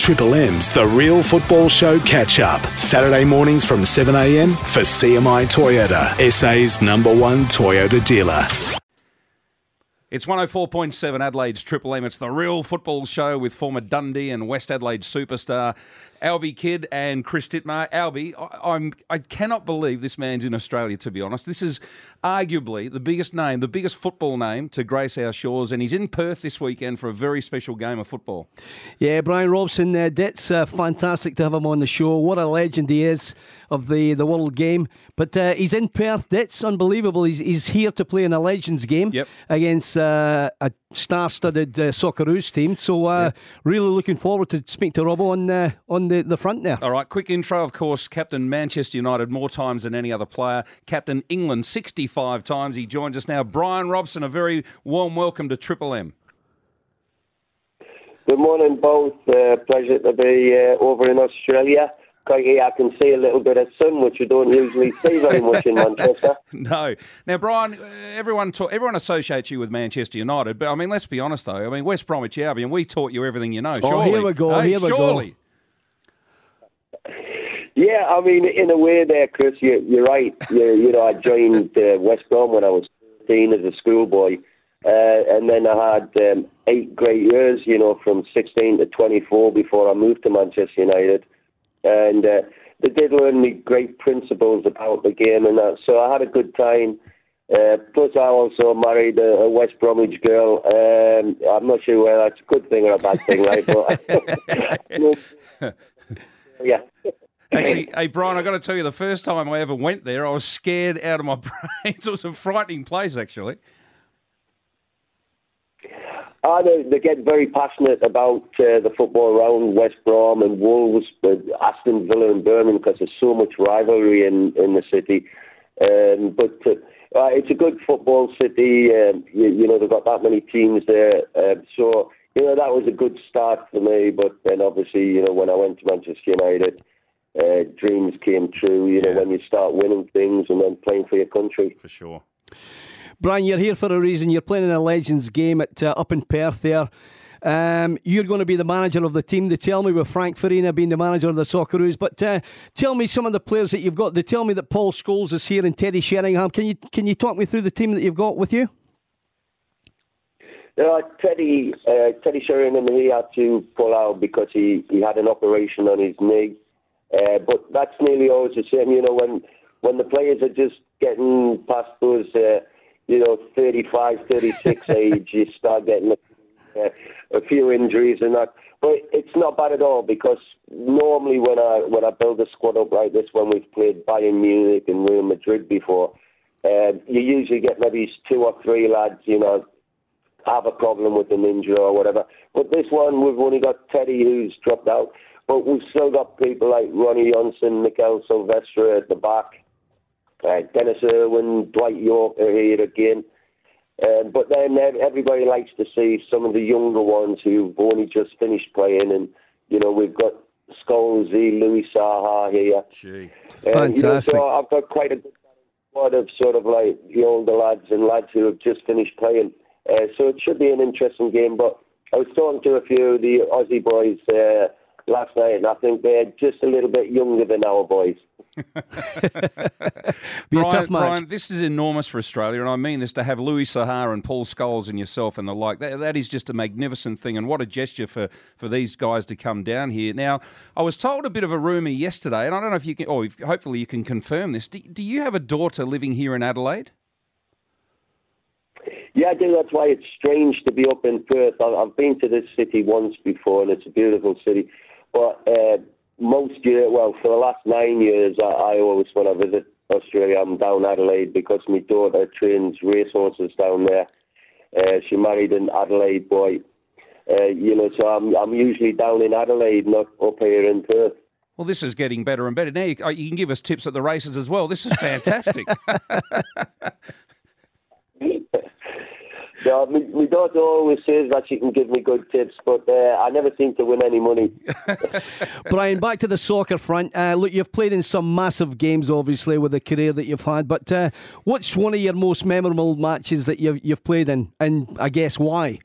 Triple M's The Real Football Show catch up. Saturday mornings from 7am for CMI Toyota, SA's number one Toyota dealer. It's 104.7 Adelaide's Triple M. It's the real football show with former Dundee and West Adelaide superstar Albie Kidd and Chris Titmar. Albie, I, I'm I cannot believe this man's in Australia. To be honest, this is arguably the biggest name, the biggest football name to grace our shores, and he's in Perth this weekend for a very special game of football. Yeah, Bryan Robson, uh, that's uh, fantastic to have him on the show. What a legend he is of the, the world game. But uh, he's in Perth. That's unbelievable. He's, he's here to play in a Legends game yep. against uh, a star-studded uh, Socceroos team. So uh, yep. really looking forward to speak to Robbo on uh, on the, the front there. All right, quick intro. Of course, captain Manchester United more times than any other player. Captain England 65 times. He joins us now. Bryan Robson, a very warm welcome to Triple M. Good morning, both. Uh, pleasure to be uh, over in Australia. Craigie, I can see a little bit of sun, which you don't usually see very much in Manchester. no. Now, Bryan, uh, everyone talk, everyone associates you with Manchester United, but I mean, let's be honest though. I mean, West Bromwich Albion, we taught you everything you know. Oh, surely. here we go. Hey, here we surely. go. Yeah, I mean, in a way, there, Chris, you, you're right. You, you know, I joined uh, West Brom when I was 13 as a schoolboy, uh, and then I had um, eight great years. You know, from 16 to 24 before I moved to Manchester United, and uh, they did learn me great principles about the game and that. So I had a good time. Uh, plus, I also married a, a West Bromwich girl. Um, I'm not sure whether that's a good thing or a bad thing, right? But yeah. Actually, hey Bryan, I've got to tell you, the first time I ever went there, I was scared out of my brains. It was a frightening place, actually. Uh, they, they get very passionate about uh, the football around West Brom and Wolves, uh, Aston Villa and Birmingham because there's so much rivalry in, in the city. Um, but uh, uh, it's a good football city. Um, you, you, know, they've got that many teams there. Um, so, you know, that was a good start for me. But then obviously, you know, when I went to Manchester United, uh, dreams came true. You know, when you start winning things and then playing for your country. For sure. Bryan, you're here for a reason. You're playing in a Legends game at uh, up in Perth there. Um, you're going to be the manager of the team. They tell me with Frank Farina being the manager of the Socceroos. But uh, tell me some of the players that you've got. They tell me that Paul Scholes is here and Teddy Sheringham. Can you can you talk me through the team that you've got with you? Uh, Teddy uh, Teddy Sheringham he had to pull out because he, he had an operation on his knee. Uh, but that's nearly always the same. You know when when the players are just getting past those uh, you know 35, 36 age, you start getting uh, a few injuries and that. But it's not bad at all because normally when I when I build a squad up like this, when we've played Bayern Munich and Real Madrid before, uh, you usually get maybe two or three lads, you know, have a problem with an injury or whatever. But this one, we've only got Teddy who's dropped out, but we've still got people like Ronnie Johnsen, Mikael Silvestre at the back, uh, Denis Irwin, Dwight Yorke are here again. Um, but then everybody likes to see some of the younger ones who've only just finished playing, and you know we've got Scholesy, Louis Saha here. Gee, fantastic! You know, so I've got quite a good squad of sort of like the older lads and lads who have just finished playing. Uh, so it should be an interesting game. But I was talking to a few of the Aussie boys uh, last night, and I think they're just a little bit younger than our boys. Be Bryan, a tough match. Bryan, this is enormous for Australia, and I mean this to have Louis Saha and Paul Scholes and yourself and the like. That, that is just a magnificent thing, and what a gesture for, for these guys to come down here. Now, I was told a bit of a rumour yesterday, and I don't know if you can, or if, hopefully you can confirm this. Do, do you have a daughter living here in Adelaide? Yeah, I do. That's why it's strange to be up in Perth. I've been to this city once before, and it's a beautiful city. But uh, most year, well, for the last nine years, I, I always, when I visit Australia, I'm down Adelaide because my daughter trains racehorses down there. Uh, she married an Adelaide boy. Uh, you know, so I'm I'm usually down in Adelaide, not up here in Perth. Well, this is getting better and better. Now you, you can give us tips at the races as well. This is fantastic. No, my, my, daughter always says that she can give me good tips, but uh, I never seem to win any money. Bryan, back to the soccer front. Uh, look, you've played in some massive games, obviously, with the career that you've had. But uh, what's one of your most memorable matches that you've, you've played in, and I guess why?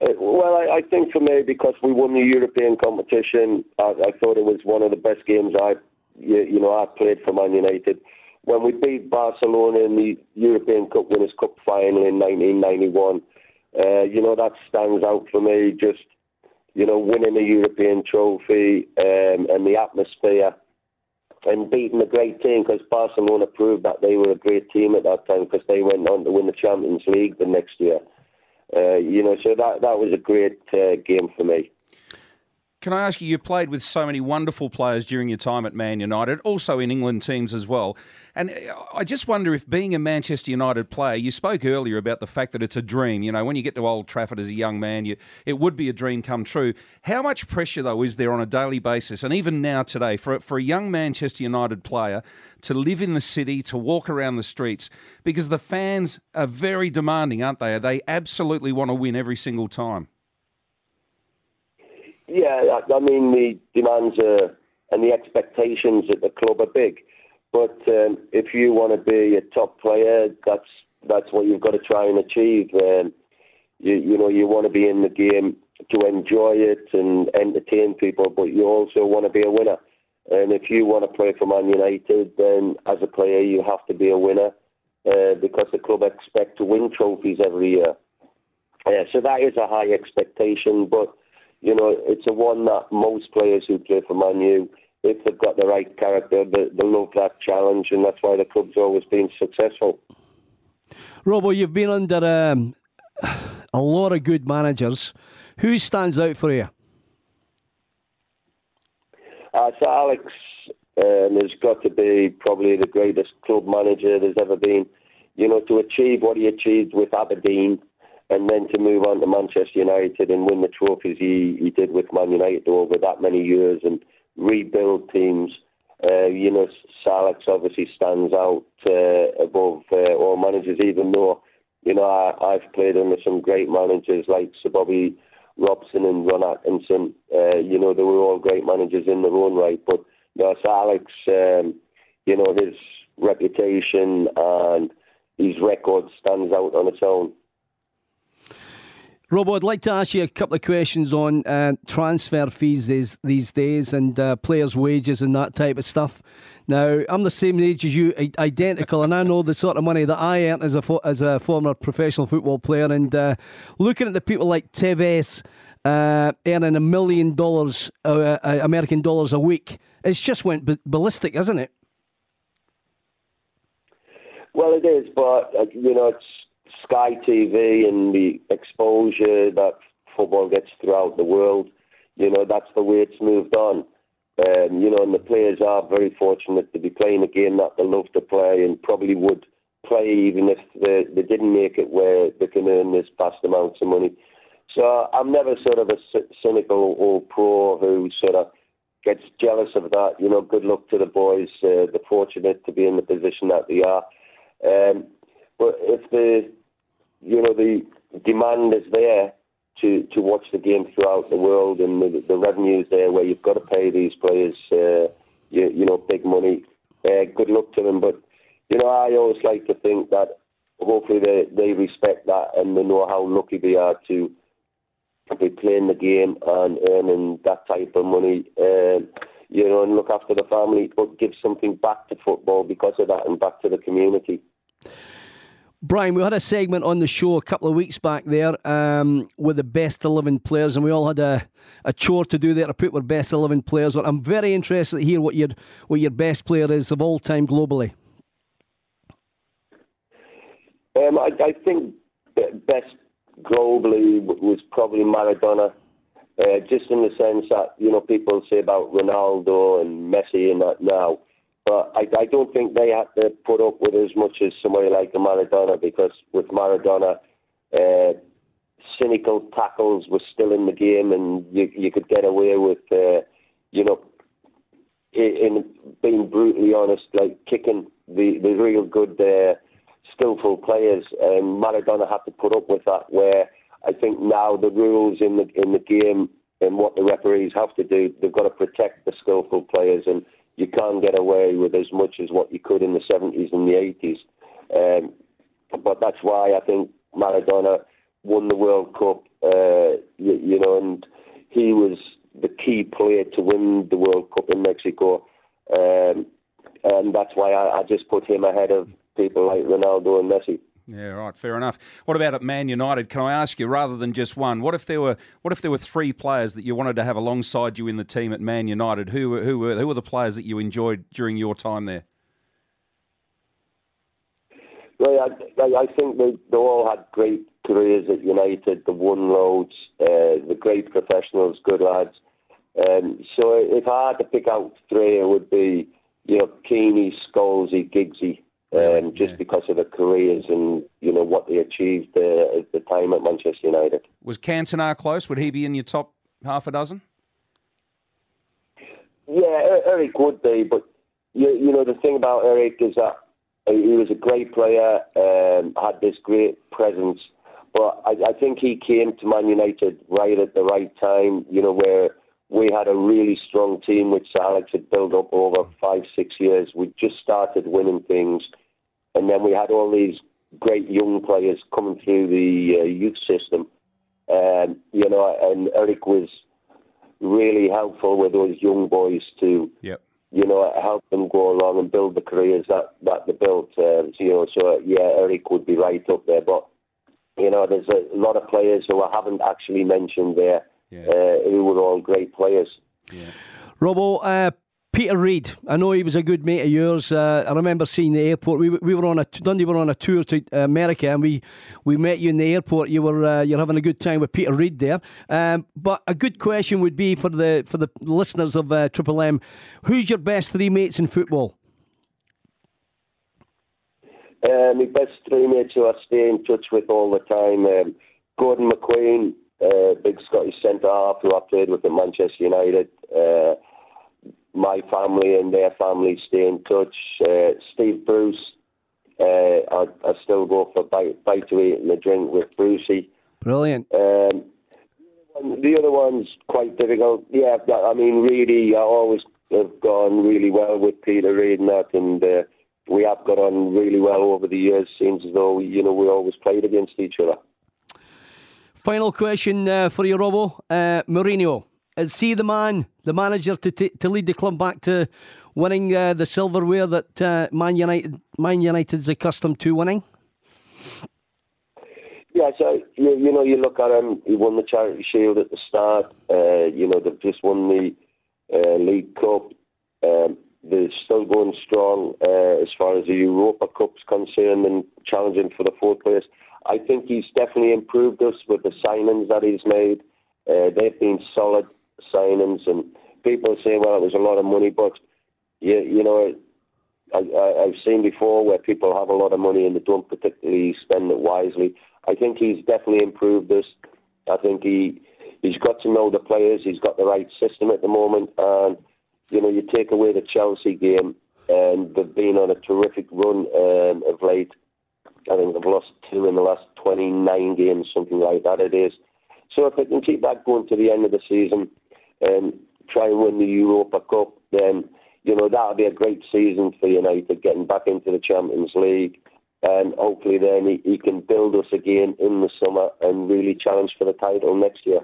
Uh, well, I, I think for me, because we won the European competition, I, I thought it was one of the best games I, you, you know, I played for Man United. When we beat Barcelona in the European Cup Winners' Cup final in 1991, uh, you know that stands out for me. Just you know, winning a European trophy um, and the atmosphere and beating a great team because Barcelona proved that they were a great team at that time because they went on to win the Champions League the next year. Uh, you know, so that that was a great uh, game for me. Can I ask you? You played with so many wonderful players during your time at Man United, also in England teams as well. And uh, I just wonder if being a Manchester United player, you spoke earlier about the fact that it's a dream. You know, when you get to Old Trafford as a young man, you, it would be a dream come true. How much pressure, though, is there on a daily basis, and even now today, for, for a young Manchester United player to live in the city, to walk around the streets? Because the fans are very demanding, aren't they? They absolutely want to win every single time. Yeah, I mean the demands are, and the expectations at the club are big. But um, if you want to be a top player, that's that's what you've got to try and achieve. Um, you you know you want to be in the game to enjoy it and entertain people, but you also want to be a winner. And if you want to play for Man United, then as a player you have to be a winner uh, because the club expect to win trophies every year. Yeah, so that is a high expectation, but you know, it's a one that most players who play for Man U, if they've got the right character, they, they love that challenge, and that's why the club's always been successful. Robbo, you've been under um, a lot of good managers. Who stands out for you? Uh, so Alex um, has got to be probably the greatest club manager there's ever been. You know, to achieve what he achieved with Aberdeen and then to move on to Manchester United and win the trophies he, he did with Man United over that many years and rebuild teams. Uh, you know, Alex obviously stands out uh, above uh, all managers, even though, you know, I, have played under some great managers like Sir Bobby Robson and Ron Atkinson. Uh, you know, they were all great managers in their own right. But, you know, Alex, um, you know, his reputation and his record stands out on its own. Robbo, I'd like to ask you a couple of questions on uh, transfer fees these, these days and uh, players' wages and that type of stuff. Now, I'm the same age as you, identical, and I know the sort of money that I earn as a fo- as a former professional football player. And uh, looking at the people like Tevez uh, earning a million dollars, uh, uh, American dollars a week, it's just went b- ballistic, isn't it? Well, it is, but you know, it's Sky TV and the exposure that football gets throughout the world, you know, that's the way it's moved on. Um, you know, and the players are very fortunate to be playing a game that they love to play and probably would play even if they, they didn't make it where they can earn this vast amounts of money. So I'm never sort of a cynical old pro who sort of gets jealous of that. You know, good luck to the boys. Uh, they're fortunate to be in the position that they are. Um, but if the you know, the demand is there to, to watch the game throughout the world, and the, the revenue is there where you've got to pay these players, uh, you, you know, big money. Uh, good luck to them, but you know, I always like to think that hopefully they, they respect that and they know how lucky they are to be playing the game and earning that type of money. Uh, you know, and look after the family, but give something back to football because of that and back to the community. Bryan, we had a segment on the show a couple of weeks back there um, with the best 11 players, and we all had a, a chore to do there to put our best 11 players on. I'm very interested to hear what your, what your best player is of all time globally. Um, I, I, think best globally was probably Maradona, uh, just in the sense that, you know, people say about Ronaldo and Messi and that now. But I, I don't think they have to put up with as much as somebody like Maradona because with Maradona, uh, cynical tackles were still in the game, and you you could get away with, uh, you know, in, in being brutally honest, like kicking the the real good, uh, skillful players. And Maradona had to put up with that. Where I think now the rules in the in the game and what the referees have to do, they've got to protect the skillful players and you can't get away with as much as what you could in the 70s and the 80s. Um, but that's why I think Maradona won the World Cup, uh, you, you know, and he was the key player to win the World Cup in Mexico. Um, and that's why I, I just put him ahead of people like Ronaldo and Messi. Yeah, right. Fair enough. What about at Man United? Can I ask you, rather than just one, what if there were what if there were three players that you wanted to have alongside you in the team at Man United? Who were who were who were the players that you enjoyed during your time there? Well, I, I think they, they all had great careers at United. The won loads, uh, the great professionals, good lads. Um, so if I had to pick out three, it would be you know Keaney, Scholesy, Giggsy um, just yeah. because of their careers and you know what they achieved uh, at the time at Manchester United. Was Cantona close? Would he be in your top half a dozen? Yeah, Eric would be, but you, you know the thing about Eric is that he was a great player, um, had this great presence, but I, I think he came to Man United right at the right time. You know where we had a really strong team which Alex had built up over five, six years. We just started winning things. And then we had all these great young players coming through the uh, youth system. Um, you know, and Eric was really helpful with those young boys to, yep. you know, help them go along and build the careers that, that they built. Uh, you know, so yeah, Eric would be right up there. But, you know, there's a lot of players who I haven't actually mentioned there yeah. uh, who were all great players. Yeah. Robbo, uh, Peter Reid, I know he was a good mate of yours. Uh, I remember seeing the airport. We, we were on a Dundee were on a tour to America, and we, we met you in the airport. You were uh, you're having a good time with Peter Reid there. Um, but a good question would be for the for the listeners of uh, Triple M: Who's your best three mates in football? Uh, my best three mates who I stay in touch with all the time: um, Gordon McQueen, uh, big Scottish centre half who I played with at Manchester United. My family and their family stay in touch. Uh, Steve Bruce, uh, I, I, still go for bite, bite to eat and a drink with Brucey. Brilliant. Um, the other one's quite difficult. Yeah, I mean, really, I always have gone really well with Peter Reid and that, and uh, we have got on really well over the years. Seems as though you know we always played against each other. Final question uh, for you, Robbo. Uh, Mourinho is he the man, the manager to t- to lead the club back to winning uh, the silverware that uh, Man United Man United's accustomed to winning? Yeah, so you, you know, you look at him. He won the Charity Shield at the start. Uh, you know, they've just won the uh, League Cup. Um, they're still going strong uh, as far as the Europa Cup's concerned and challenging for the fourth place. I think he's definitely improved us with the signings that he's made. Uh, they've been solid signings, and people say, well, it was a lot of money, but you, you know, I, I, I've seen before where people have a lot of money and they don't particularly spend it wisely. I think he's definitely improved this. I think he he's got to know the players. He's got the right system at the moment, and you know, you take away the Chelsea game, and they've been on a terrific run um, of late. I think they've lost two in the last 29 games, something like that. It is. So if they can keep that going to the end of the season, and try and win the Europa Cup, then you know that'll be a great season for United, getting back into the Champions League, and hopefully then he, he can build us again in the summer and really challenge for the title next year.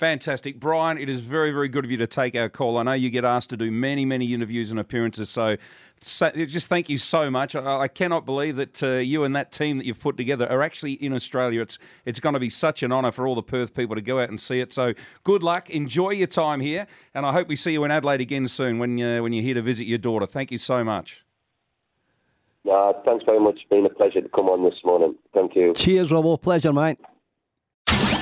Fantastic. Bryan, it is very, very good of you to take our call. I know you get asked to do many, many interviews and appearances, so, so just thank you so much. I, I cannot believe that uh, you and that team that you've put together are actually in Australia. It's it's going to be such an honour for all the Perth people to go out and see it. So good luck. Enjoy your time here, and I hope we see you in Adelaide again soon when, uh, when you're here to visit your daughter. Thank you so much. Uh, thanks very much. It's been a pleasure to come on this morning. Thank you. Cheers, Robbo. Pleasure, mate.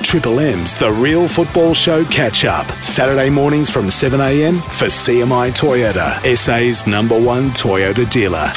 Triple M's The Real Football Show catch up. Saturday mornings from 7am for CMI Toyota, SA's number one Toyota dealer.